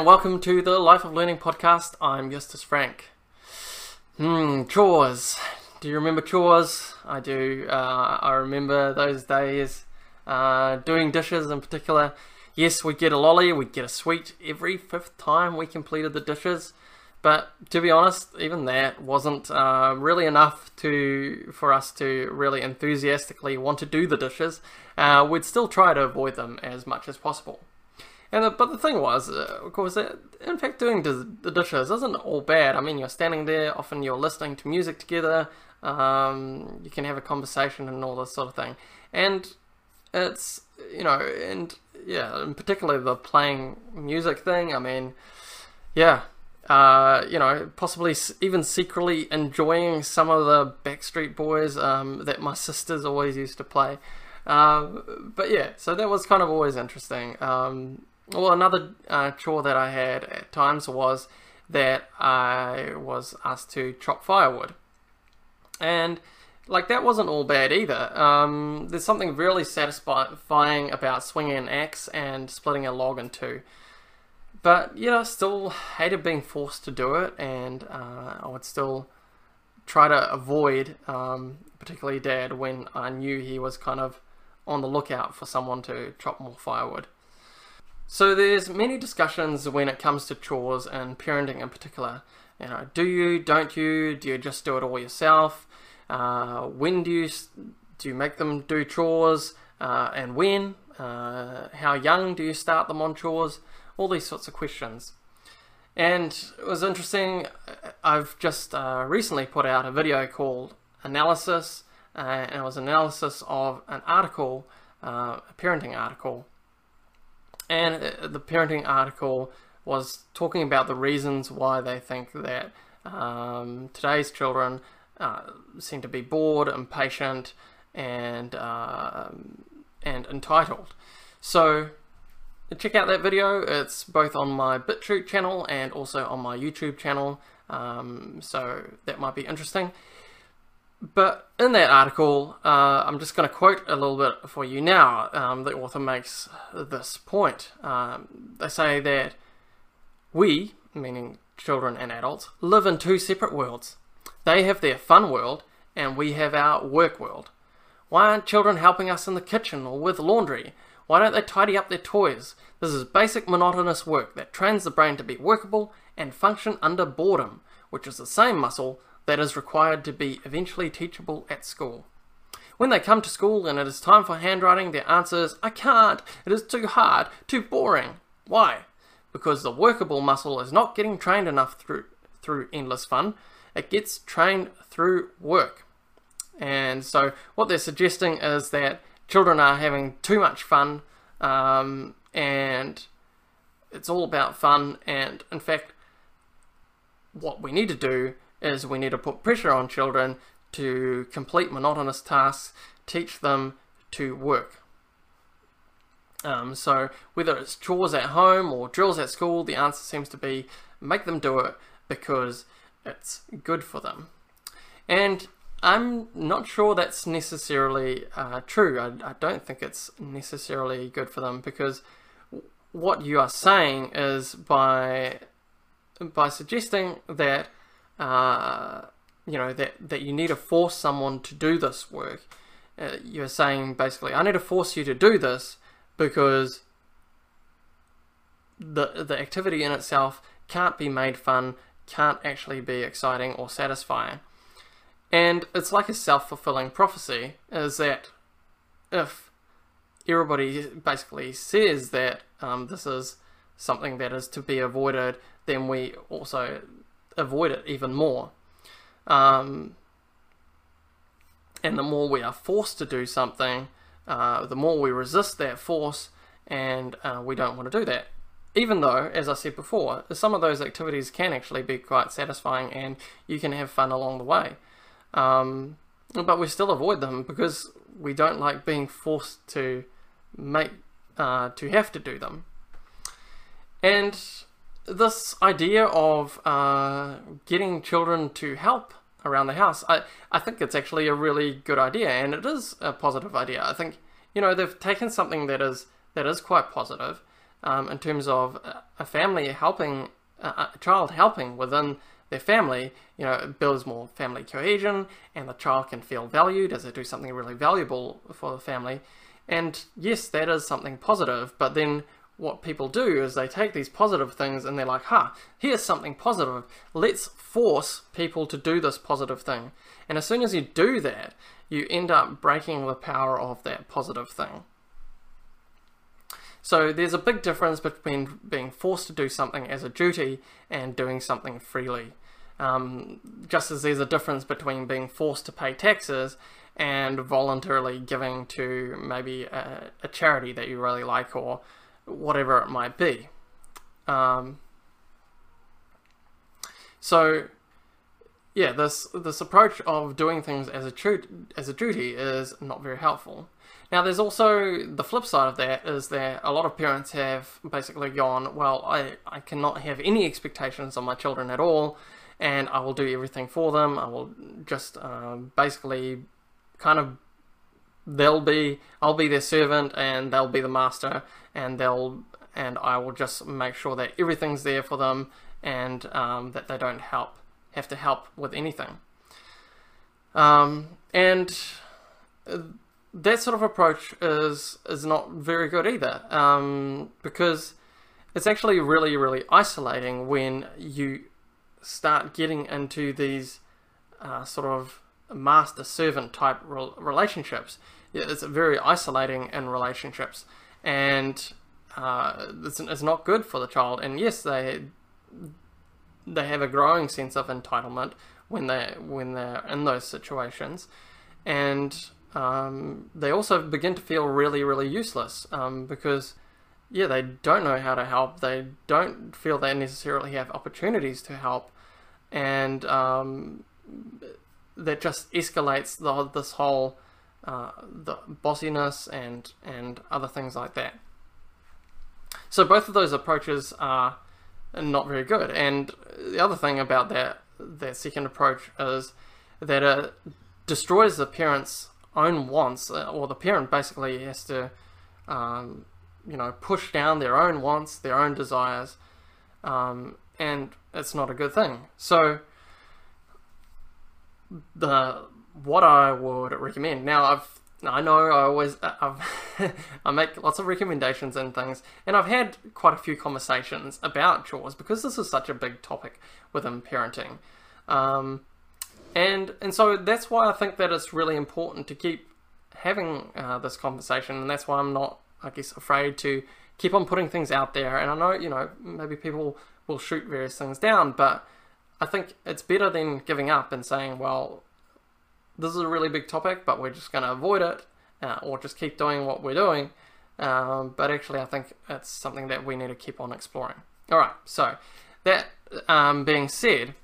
and welcome to the Life of Learning podcast. I'm Justus Frank. Hmm, chores. Do you remember chores? I do. Uh, I remember those days uh, doing dishes in particular. Yes, we'd get a lolly, we'd get a sweet every fifth time we completed the dishes. But to be honest, even that wasn't uh, really enough to for us to really enthusiastically want to do the dishes. Uh, we'd still try to avoid them as much as possible. And the, but the thing was, uh, of course, that in fact, doing the dishes isn't all bad. I mean, you're standing there, often you're listening to music together. Um, you can have a conversation and all this sort of thing. And it's you know, and yeah, and particularly the playing music thing. I mean, yeah, uh, you know, possibly even secretly enjoying some of the Backstreet Boys um, that my sisters always used to play. Um, but yeah, so that was kind of always interesting. Um, well, another uh, chore that I had at times was that I was asked to chop firewood. And like that wasn't all bad either. Um, there's something really satisfying about swinging an axe and splitting a log in two. But you know, still hated being forced to do it, and uh, I would still try to avoid, um, particularly Dad, when I knew he was kind of on the lookout for someone to chop more firewood. So there's many discussions when it comes to chores and parenting in particular. You know, do you, don't you, do you just do it all yourself? Uh, when do you do you make them do chores, uh, and when? Uh, how young do you start them on chores? All these sorts of questions. And it was interesting. I've just uh, recently put out a video called Analysis, uh, and it was analysis of an article, uh, a parenting article and the parenting article was talking about the reasons why they think that um, today's children uh, seem to be bored, impatient, and uh, and entitled. So check out that video. It's both on my BitChute channel and also on my YouTube channel. Um, so that might be interesting. But in that article, uh, I'm just going to quote a little bit for you now. Um, the author makes this point. Um, they say that we, meaning children and adults, live in two separate worlds. They have their fun world, and we have our work world. Why aren't children helping us in the kitchen or with laundry? Why don't they tidy up their toys? This is basic monotonous work that trains the brain to be workable and function under boredom, which is the same muscle that is required to be eventually teachable at school. When they come to school and it is time for handwriting, their answer is, I can't, it is too hard, too boring. Why? Because the workable muscle is not getting trained enough through, through endless fun, it gets trained through work. And so, what they're suggesting is that children are having too much fun, um, and it's all about fun. And in fact, what we need to do is we need to put pressure on children to complete monotonous tasks, teach them to work. Um, so whether it's chores at home or drills at school, the answer seems to be make them do it because it's good for them. And I'm not sure that's necessarily uh, true. I, I, don't think it's necessarily good for them because what you are saying is by by suggesting that uh, you know, that, that you need to force someone to do this work. Uh, you're saying basically, I need to force you to do this because the, the activity in itself can't be made fun, can't actually be exciting or satisfying. And it's like a self fulfilling prophecy is that if everybody basically says that um, this is something that is to be avoided, then we also avoid it even more. Um, and the more we are forced to do something, uh, the more we resist that force, and uh, we don't want to do that. Even though, as I said before, some of those activities can actually be quite satisfying and you can have fun along the way. Um, but we still avoid them because we don't like being forced to make uh, to have to do them. And this idea of uh, getting children to help around the house, I, I think it's actually a really good idea, and it is a positive idea. I think you know they've taken something that is that is quite positive, um, in terms of a family helping, a child helping within their family, you know, it builds more family cohesion and the child can feel valued as they do something really valuable for the family. And yes, that is something positive, but then what people do is they take these positive things and they're like, huh, here's something positive. Let's force people to do this positive thing. And as soon as you do that, you end up breaking the power of that positive thing. So there's a big difference between being forced to do something as a duty and doing something freely. Um, just as there's a difference between being forced to pay taxes and voluntarily giving to maybe a, a charity that you really like or whatever it might be. Um, so yeah, this this approach of doing things as a tru- as a duty is not very helpful. Now, there's also the flip side of that is that a lot of parents have basically gone, well, I, I cannot have any expectations on my children at all, and I will do everything for them. I will just uh, basically kind of they'll be I'll be their servant and they'll be the master and they'll and I will just make sure that everything's there for them and um, that they don't help have to help with anything. Um, and that sort of approach is is not very good either, um, because it's actually really really isolating when you start getting into these uh, sort of master servant type relationships. It's very isolating in relationships, and uh, it's, it's not good for the child. And yes, they they have a growing sense of entitlement when they when they're in those situations, and um, they also begin to feel really really useless um, because yeah they don't know how to help they don't feel they necessarily have opportunities to help and um, that just escalates the, this whole uh, the bossiness and and other things like that so both of those approaches are not very good. And the other thing about that that second approach is that it destroys the parent's own wants, uh, or the parent basically has to, um, you know, push down their own wants, their own desires, um, and it's not a good thing. So the what I would recommend now, I've I know I always I've I make lots of recommendations and things, and I've had quite a few conversations about chores because this is such a big topic within parenting, um, and and so that's why I think that it's really important to keep having uh, this conversation, and that's why I'm not I guess afraid to keep on putting things out there. And I know you know maybe people will shoot various things down, but I think it's better than giving up and saying, well, this is a really big topic, but we're just going to avoid it uh, or just keep doing what we're doing. Um, but actually, I think it's something that we need to keep on exploring. All right, so that um, being said,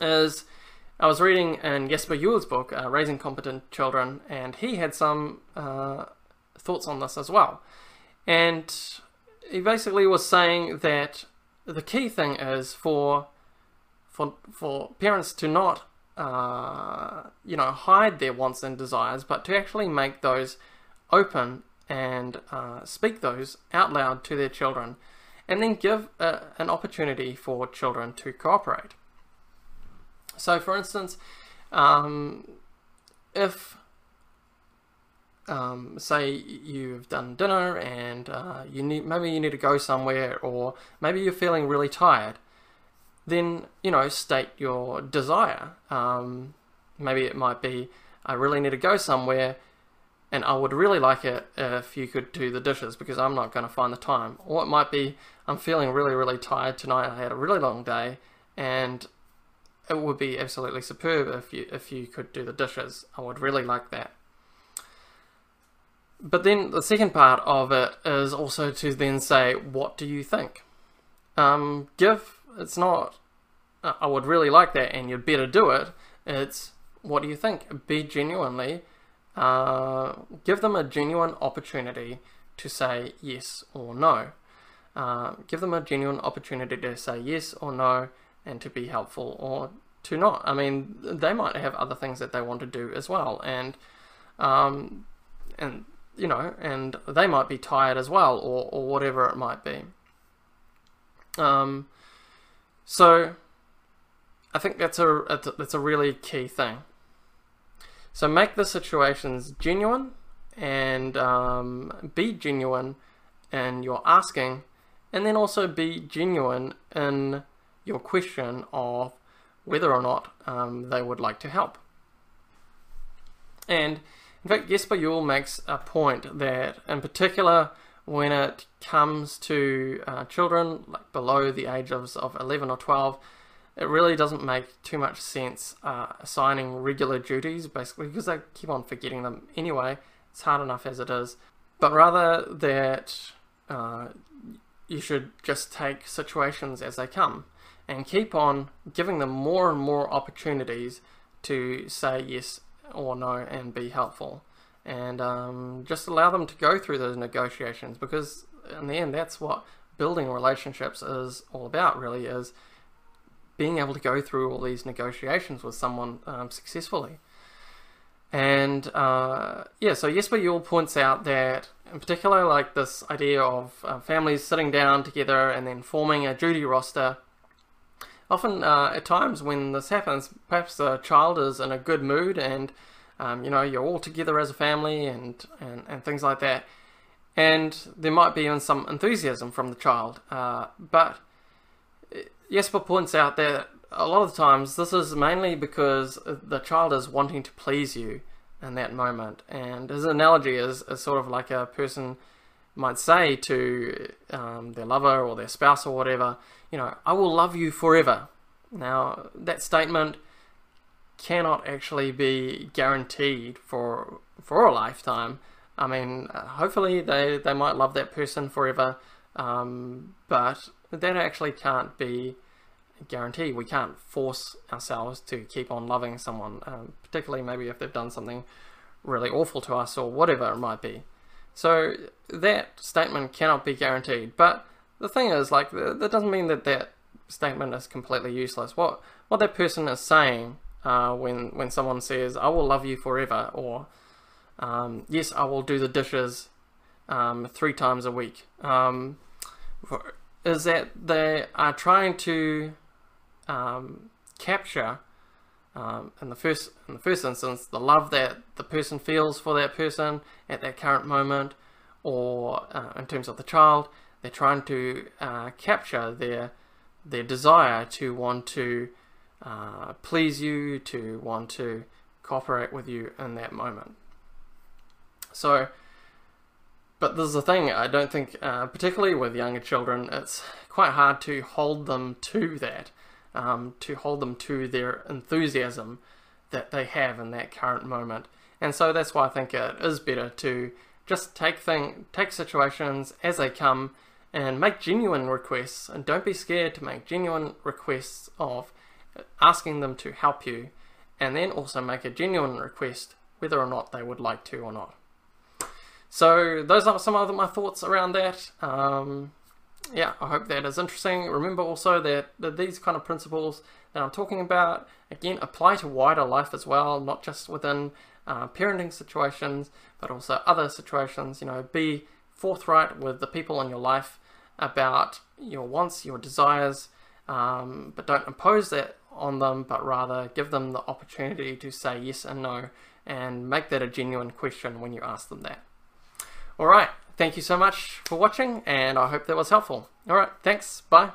is I was reading in Jesper Juul's book, uh, Raising Competent Children, and he had some uh, thoughts on this as well. And he basically was saying that the key thing is for for for parents to not uh, you know, hide their wants and desires, but to actually make those open and uh, speak those out loud to their children, and then give a, an opportunity for children to cooperate. So, for instance, um, if um, say you've done dinner and uh, you need maybe you need to go somewhere, or maybe you're feeling really tired, then you know state your desire. Um, maybe it might be I really need to go somewhere, and I would really like it if you could do the dishes because I'm not going to find the time. Or it might be I'm feeling really really tired tonight. I had a really long day, and it would be absolutely superb if you if you could do the dishes. I would really like that. But then the second part of it is also to then say, what do you think? Um, give it's not, I would really like that and you'd better do it. It's, what do you think? Be genuinely, uh, give them a genuine opportunity to say yes or no. Uh, give them a genuine opportunity to say yes or no and to be helpful or to not. I mean, they might have other things that they want to do as well, and um, and you know, and they might be tired as well, or, or whatever it might be. Um, so I think that's a that's a really key thing. So make the situations genuine and um, be genuine in your asking, and then also be genuine in your question of whether or not um, they would like to help. And in fact, Jesper Juul makes a point that, in particular, when it comes to uh, children like below the age of, of 11 or 12, it really doesn't make too much sense uh, assigning regular duties, basically, because they keep on forgetting them anyway. It's hard enough as it is. But rather that uh, you should just take situations as they come and keep on giving them more and more opportunities to say yes or no and be helpful. And um, just allow them to go through those negotiations because in the end, that's what building relationships is all about, really, is being able to go through all these negotiations with someone um, successfully. And uh, yeah, so Jesper Juul points out that, in particular, like this idea of uh, families sitting down together and then forming a duty roster. Often, uh, at times when this happens, perhaps the child is in a good mood and um, you know you're all together as a family and, and, and things like that. And there might be even some enthusiasm from the child, uh, but Jesper points out that a lot of times this is mainly because the child is wanting to please you in that moment. And his analogy is, is sort of like a person might say to um, their lover or their spouse or whatever, you know, I will love you forever. Now, that statement cannot actually be guaranteed for for a lifetime. I mean, uh, hopefully they, they might love that person forever, um, but that actually can't be guaranteed. We can't force ourselves to keep on loving someone, um, particularly maybe if they've done something really awful to us or whatever it might be. So that statement cannot be guaranteed. But the thing is, like, that doesn't mean that that statement is completely useless. What what that person is saying uh, when when someone says, "I will love you forever," or um, "Yes, I will do the dishes um, three times a week," um, is that they are trying to um, capture um, in the first in the first instance the love that the person feels for that person at that current moment, or uh, in terms of the child, they're trying to uh, capture their their desire to want to uh, please you, to want to cooperate with you in that moment. So, but there's a thing I don't think, uh, particularly with younger children, it's quite hard to hold them to that um, to hold them to their enthusiasm that they have in that current moment. And so that's why I think it is better to just take thing, take situations as they come and make genuine requests and don't be scared to make genuine requests of asking them to help you and then also make a genuine request whether or not they would like to or not. So those are some of my thoughts around that. Um, yeah, I hope that is interesting. Remember also that, that these kind of principles that I'm talking about, again, apply to wider life as well, not just within uh, parenting situations, but also other situations. You know, be forthright with the people in your life about your wants, your desires, um, but don't impose that on them, but rather give them the opportunity to say yes and no and make that a genuine question when you ask them that. All right, thank you so much for watching, and I hope that was helpful. All right, thanks. Bye.